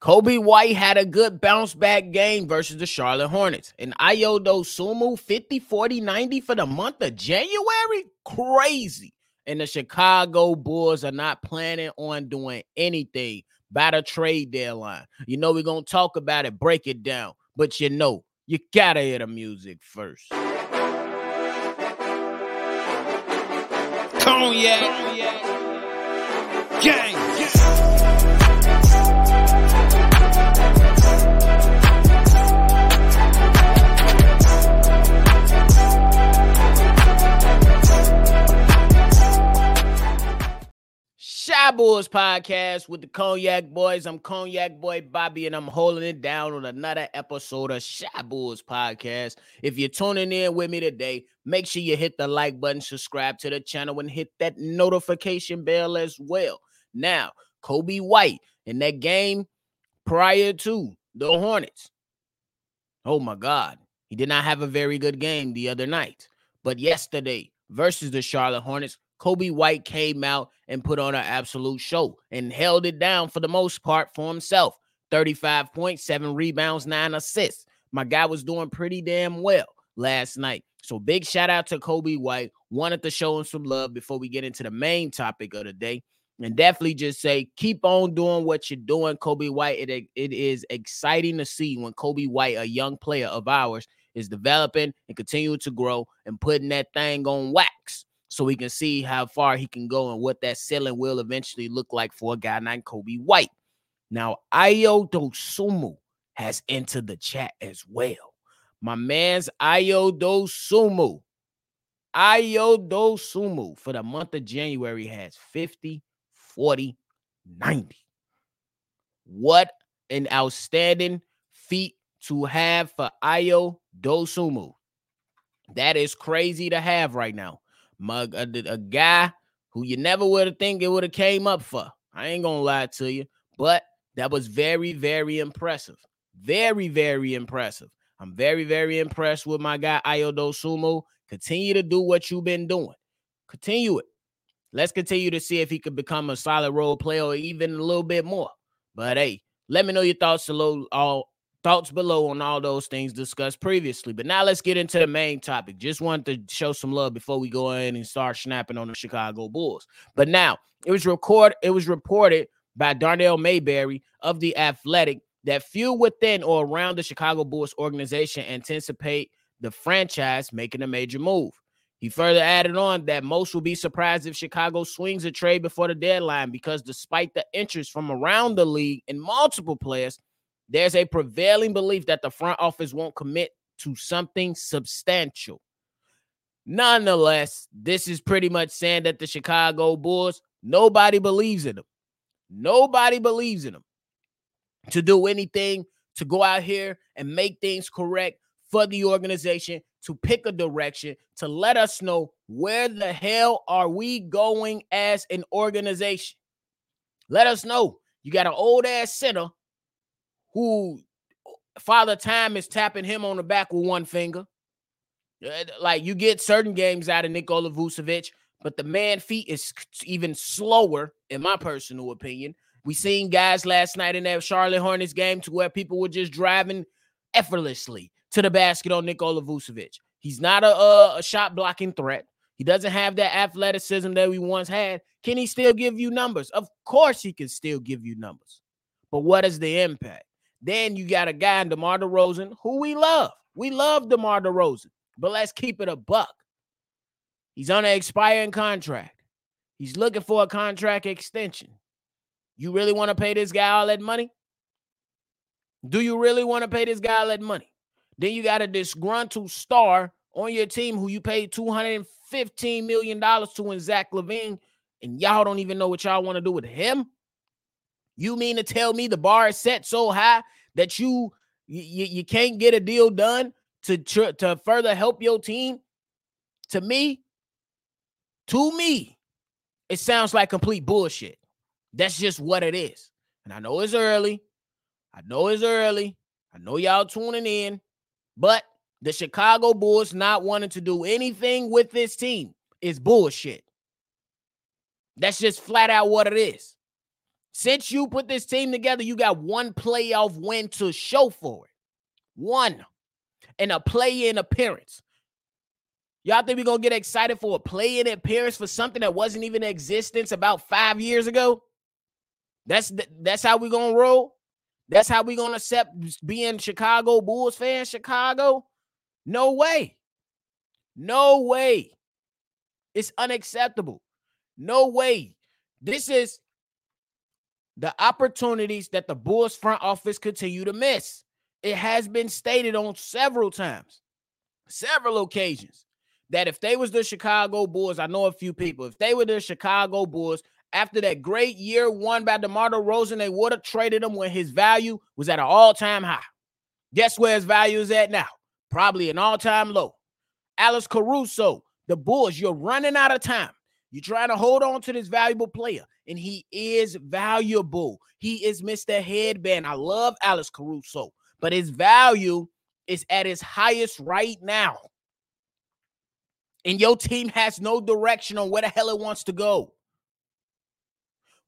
Coby White had a good bounce back game versus the Charlotte Hornets. And Ayo Sumu 50, 40, 90 for the month of January? Crazy. And the Chicago Bulls are not planning on doing anything by the trade deadline. You know, we're going to talk about it, break it down. But you know, you got to hear the music first. Cognac. Gang. Boys podcast with the Cognac Boys. I'm Cognac Boy Bobby, and I'm holding it down on another episode of Chi Bulls podcast. If you're tuning in with me today, make sure you hit the like button, subscribe to the channel, and hit that notification bell as well. Now, Coby White in that game prior to the Hornets. Oh my God, he did not have a very good game the other night, but yesterday versus the Charlotte Hornets, Coby White came out and put on an absolute show and held it down for the most part for himself. 35 points, seven rebounds, nine assists. My guy was doing pretty damn well last night. So big shout out to Coby White. Wanted to show him some love before we get into the main topic of the day. And definitely just say, keep on doing what you're doing, Coby White. It, it is exciting to see when Coby White, a young player of ours, is developing and continuing to grow and putting that thing on wax so we can see how far he can go and what that ceiling will eventually look like for a guy named Coby White. Now, Ayo Dosunmu has entered the chat as well. My man's Ayo Dosunmu. Ayo Dosunmu for the month of January has 50, 40, 90. What an outstanding feat to have for Ayo Dosunmu. That is crazy to have right now mug a, a guy who you never would have think it would have came up for. I ain't gonna lie to you, but that was very, very impressive. Very, very impressive. I'm very, very impressed with my guy Ayo Dosunmu. Continue to do what you've been doing. Continue it. Let's continue to see if he could become a solid role player or even a little bit more. But hey, let me know your thoughts below all thoughts below on all those things discussed previously. But now let's get into the main topic. Just wanted to show some love before we go in and start snapping on the Chicago Bulls. But now it was record it was reported by Darnell Mayberry of the Athletic that few within or around the Chicago Bulls organization anticipate the franchise making a major move. He further added on that most will be surprised if Chicago swings a trade before the deadline because despite the interest from around the league and multiple players, there's a prevailing belief that the front office won't commit to something substantial. Nonetheless, this is pretty much saying that the Chicago Bulls, nobody believes in them. Nobody believes in them to do anything, to go out here and make things correct for the organization, to pick a direction, to let us know where the hell are we going as an organization. Let us know. You got an old ass center who Father Time is tapping him on the back with one finger. Uh, like you get certain games out of Nikola Vucevic, but the man feet is even slower, in my personal opinion. We seen guys last night in that Charlotte Hornets game to where people were just driving effortlessly to the basket on Nikola Vucevic. He's not a, a, a shot blocking threat. He doesn't have that athleticism that we once had. Can he still give you numbers? Of course, he can still give you numbers. But what is the impact? Then you got a guy in DeMar DeRozan who we love. We love DeMar DeRozan, but let's keep it a buck. He's on an expiring contract. He's looking for a contract extension. You really want to pay this guy all that money? Do you really want to pay this guy all that money? Then you got a disgruntled star on your team who you paid $215 million to in Zach LaVine, and y'all don't even know what y'all want to do with him. You mean to tell me the bar is set so high that you you, you can't get a deal done to to further help your team? To me, to me, it sounds like complete bullshit. That's just what it is. And I know it's early. I know it's early. I know y'all tuning in, but the Chicago Bulls not wanting to do anything with this team is bullshit. That's just flat out what it is. Since you put this team together, you got one playoff win to show for it. One. And a play-in appearance. Y'all think we're gonna get excited for a play-in appearance for something that wasn't even in existence about five years ago? That's that's how we gonna roll. That's how we gonna accept being Chicago Bulls fans. Chicago, no way, no way. It's unacceptable. No way. This is the opportunities that the Bulls front office continue to miss. It has been stated on several times, several occasions that if they was the Chicago Bulls, I know a few people, if they were the Chicago Bulls after that great year won by DeMar DeRozan, they would have traded him when his value was at an all-time high. Guess where his value is at now? Probably an all-time low. Alex Caruso, the Bulls, you're running out of time. You're trying to hold on to this valuable player, and he is valuable. He is Mr. Headband. I love Alex Caruso, but his value is at its highest right now and your team has no direction on where the hell it wants to go.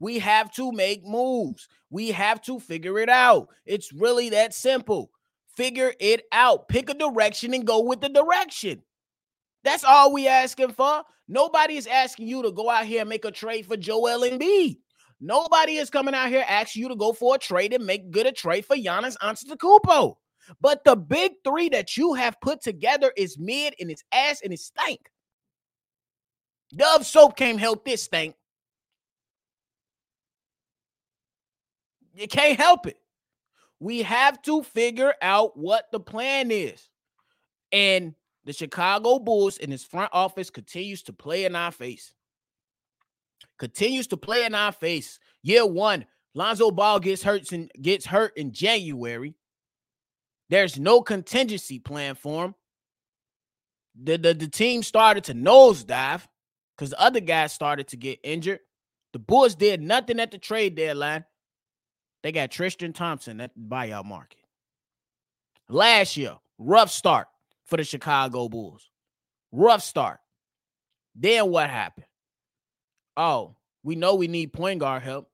We have to make moves. We have to figure it out. It's really that simple. Figure it out. Pick a direction and go with the direction. That's all we asking for. Nobody is asking you to go out here and make a trade for Joel Embiid. Nobody is coming out here asking you to go for a trade and make good a trade for Giannis Antetokounmpo. But the big three that you have put together is mid and it's ass and it's stank. Dove soap can't help this stink. You can't help it. We have to figure out what the plan is. And the Chicago Bulls in his front office continues to play in our face. Continues to play in our face. Year one, Lonzo Ball gets hurt and gets hurt in January. There's no contingency plan for him. The, the, the team started to nosedive because the other guys started to get injured. The Bulls did nothing at the trade deadline. They got Tristan Thompson at the buyout market. Last year, rough start for the Chicago Bulls. Rough start. Then what happened? Oh, we know we need point guard help.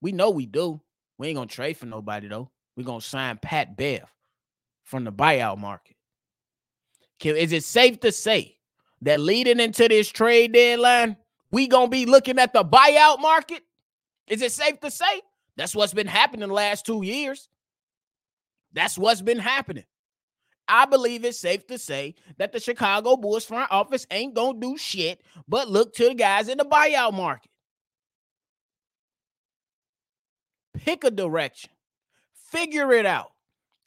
We know we do. We ain't gonna trade for nobody though. We're gonna sign Pat Bev from the buyout market. Can, Is it safe to say that leading into this trade deadline, we gonna be looking at the buyout market? Is it safe to say? That's what's been happening the last two years. That's what's been happening. I believe it's safe to say that the Chicago Bulls front office ain't gonna do shit but look to the guys in the buyout market. Pick a direction, figure it out.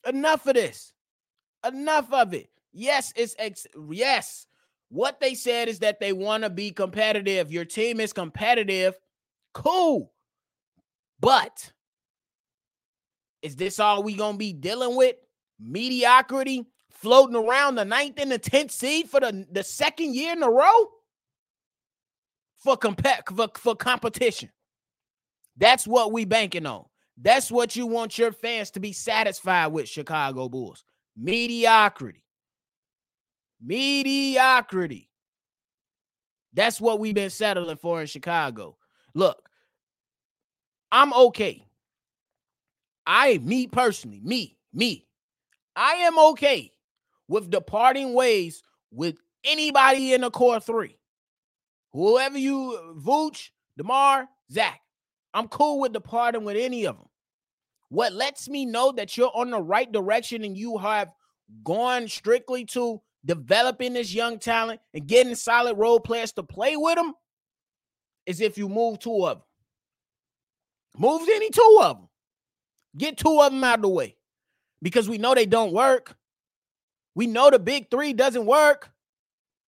Enough of this. Enough of it. Yes, it's ex- yes. What they said is that they want to be competitive. Your team is competitive. Cool. But is this all we gonna be dealing with? Mediocrity, floating around the ninth and the tenth seed for the, the second year in a row for comp- for, for competition. That's what we banking on. That's what you want your fans to be satisfied with, Chicago Bulls. Mediocrity. Mediocrity. That's what we've been settling for in Chicago. Look, I'm okay. I, me personally, me, me, I am okay with departing ways with anybody in the core three. Whoever you, Vooch, DeMar, Zach, I'm cool with departing with any of them. What lets me know that you're on the right direction and you have gone strictly to developing this young talent and getting solid role players to play with them is if you move two of them. Move any two of them. Get two of them out of the way because we know they don't work. We know the big three doesn't work.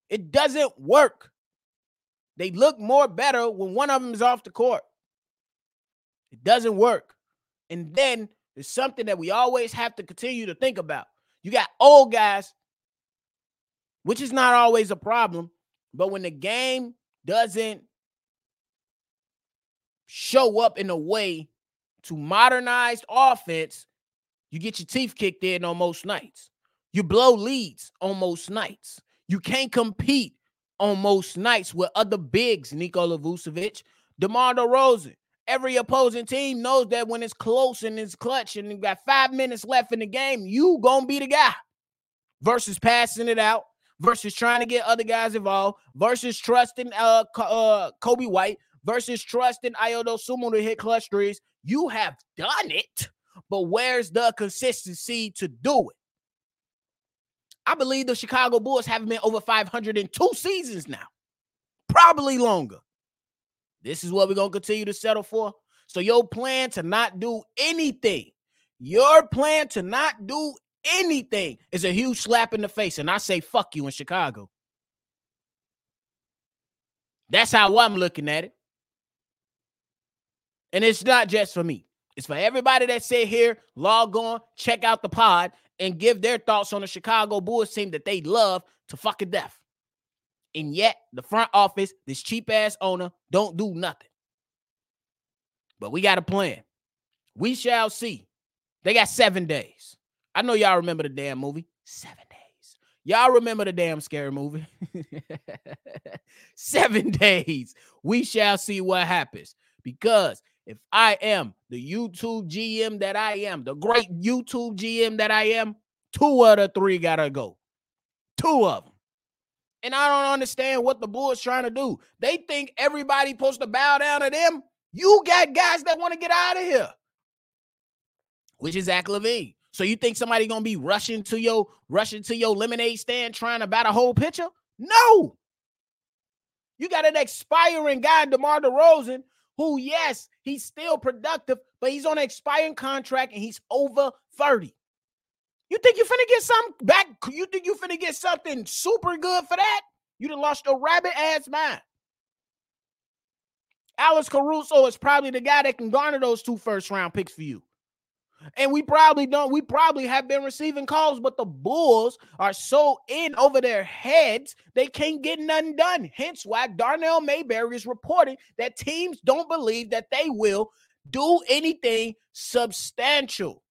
It doesn't work. They look more better when one of them is off the court. It doesn't work. And then there's something that we always have to continue to think about. You got old guys, which is not always a problem, but when the game doesn't show up in a way to modernize offense, you get your teeth kicked in on most nights. You blow leads on most nights. You can't compete on most nights with other bigs, Nikola Vucevic, DeMar DeRozan, every opposing team knows that when it's close and it's clutch and you got five minutes left in the game, you gonna be the guy. Versus passing it out, versus trying to get other guys involved, versus trusting uh, uh Coby White, versus trusting Ayo Sumo to hit clutch threes. You have done it, but where's the consistency to do it? I believe the Chicago Bulls haven't been over 500 in two seasons now, probably longer. This is what we're going to continue to settle for. So, your plan to not do anything, your plan to not do anything is a huge slap in the face. And I say, fuck you in Chicago. That's how I'm looking at it. And it's not just for me, it's for everybody that sit here, log on, check out the pod, and give their thoughts on the Chicago Bulls team that they love to fucking death. And yet, the front office, this cheap ass owner, don't do nothing. But we got a plan. We shall see. They got seven days. I know y'all remember the damn movie. Seven days. Y'all remember the damn scary movie. seven days. We shall see what happens. Because if I am the YouTube GM that I am, the great YouTube GM that I am, two of the three gotta go. Two of them. And I don't understand what the Bulls trying to do. They think everybody supposed to bow down to them. You got guys that want to get out of here, which is Zach LaVine. So you think somebody gonna be rushing to your rushing to your lemonade stand trying to bat a whole pitcher? No. You got an expiring guy, DeMar DeRozan, who, yes, he's still productive, but he's on an expiring contract and he's over 30. You think you're finna get something back? You think you finna get something super good for that? You done lost a rabbit ass mind. Alex Caruso is probably the guy that can garner those two first round picks for you. And we probably don't, we probably have been receiving calls, but the Bulls are so in over their heads, they can't get nothing done. Hence why Darnell Mayberry is reporting that teams don't believe that they will do anything substantial.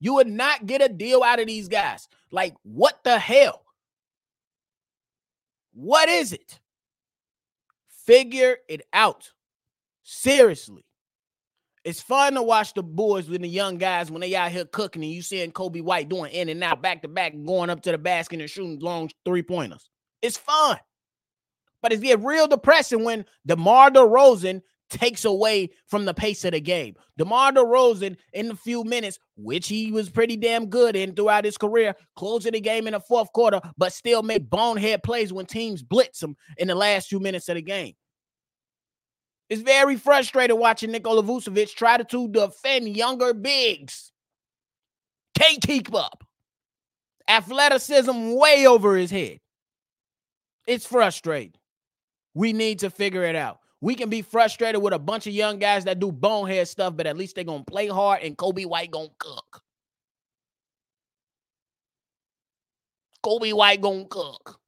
You would not get a deal out of these guys. Like, what the hell? What is it? Figure it out. Seriously. It's fun to watch the boys with the young guys when they out here cooking and you seeing Coby White doing in and out, back to back, going up to the basket and shooting long three pointers. It's fun. But it's get real depressing when DeMar DeRozan takes away from the pace of the game. DeMar DeRozan in a few minutes, which he was pretty damn good in throughout his career, closing the game in the fourth quarter, but still make bonehead plays when teams blitz him in the last few minutes of the game. It's very frustrating watching Nikola Vucevic try to defend younger bigs. Can't keep up. Athleticism way over his head. It's frustrating. We need to figure it out. We can be frustrated with a bunch of young guys that do bonehead stuff, but at least they're gonna play hard and Coby White gonna cook. Coby White gonna cook.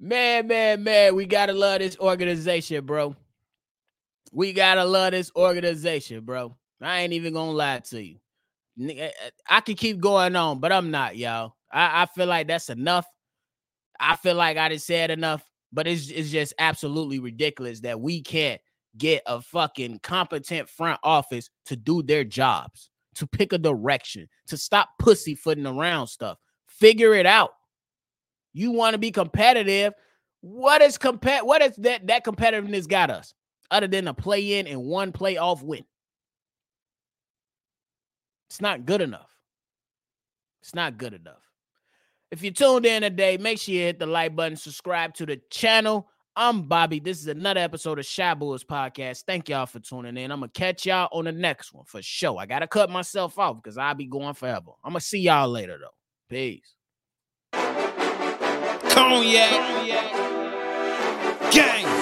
Man, man, man, we gotta love this organization, bro. We gotta love this organization, bro. I ain't even gonna lie to you. Eh, eh, I could keep going on, but I'm not, y'all. I, I feel like that's enough. I feel like I just said enough, but it's it's just absolutely ridiculous that we can't get a fucking competent front office to do their jobs, to pick a direction, to stop pussyfooting around stuff. Figure it out you want to be competitive. What is compet? What is that? That competitiveness got us other than a play in and one playoff win. It's not good enough. It's not good enough. If you tuned in today, make sure you hit the like button, subscribe to the channel. I'm Bobby. This is another episode of Chi Bulls Podcast. Thank y'all for tuning in. I'm gonna catch y'all on the next one for sure. I gotta cut myself off because I'll be going forever. I'm gonna see y'all later though. Peace. Cognac. Gang.